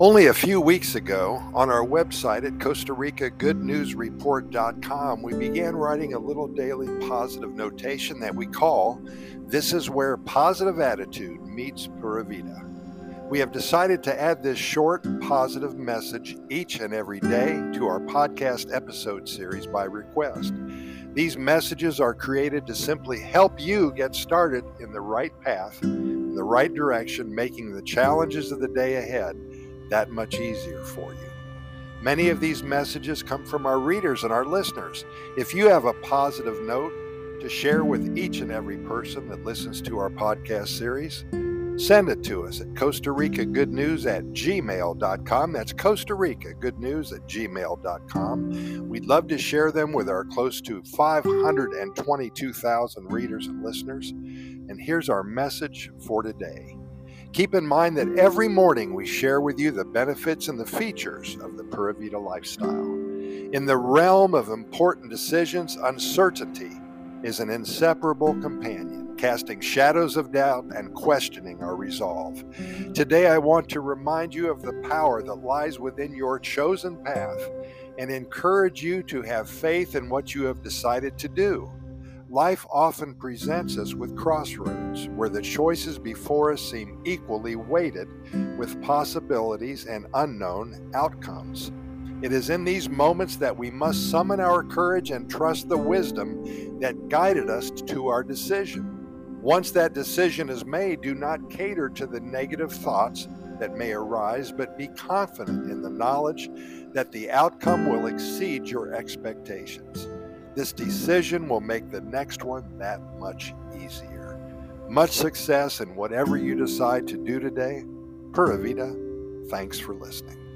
Only a few weeks ago, on our website at Costa Rica we began writing a little daily positive notation that we call This is Where Positive Attitude Meets Pura Vida. We have decided to add this short, positive message each and every day to our podcast episode series by request. These messages are created to simply help you get started in the right path, in the right direction, making the challenges of the day ahead that much easier for you. Many of these messages come from our readers and our listeners. If you have a positive note to share with each and every person that listens to our podcast series, send it to us at Costa Rica Good News at gmail.com. That's Costa Rica Good News at gmail.com. We'd love to share them with our close to 522,000 readers and listeners. And here's our message for today. Keep in mind that every morning we share with you the benefits and the features of the Pura Vida lifestyle. In the realm of important decisions, uncertainty is an inseparable companion, casting shadows of doubt and questioning our resolve. Today, I want to remind you of the power that lies within your chosen path and encourage you to have faith in what you have decided to do. Life often presents us with crossroads where the choices before us seem equally weighted with possibilities and unknown outcomes. It is in these moments that we must summon our courage and trust the wisdom that guided us to our decision. Once that decision is made, do not cater to the negative thoughts that may arise, but be confident in the knowledge that the outcome will exceed your expectations. This decision will make the next one that much easier. Much success in whatever you decide to do today. Pura Vida, thanks for listening.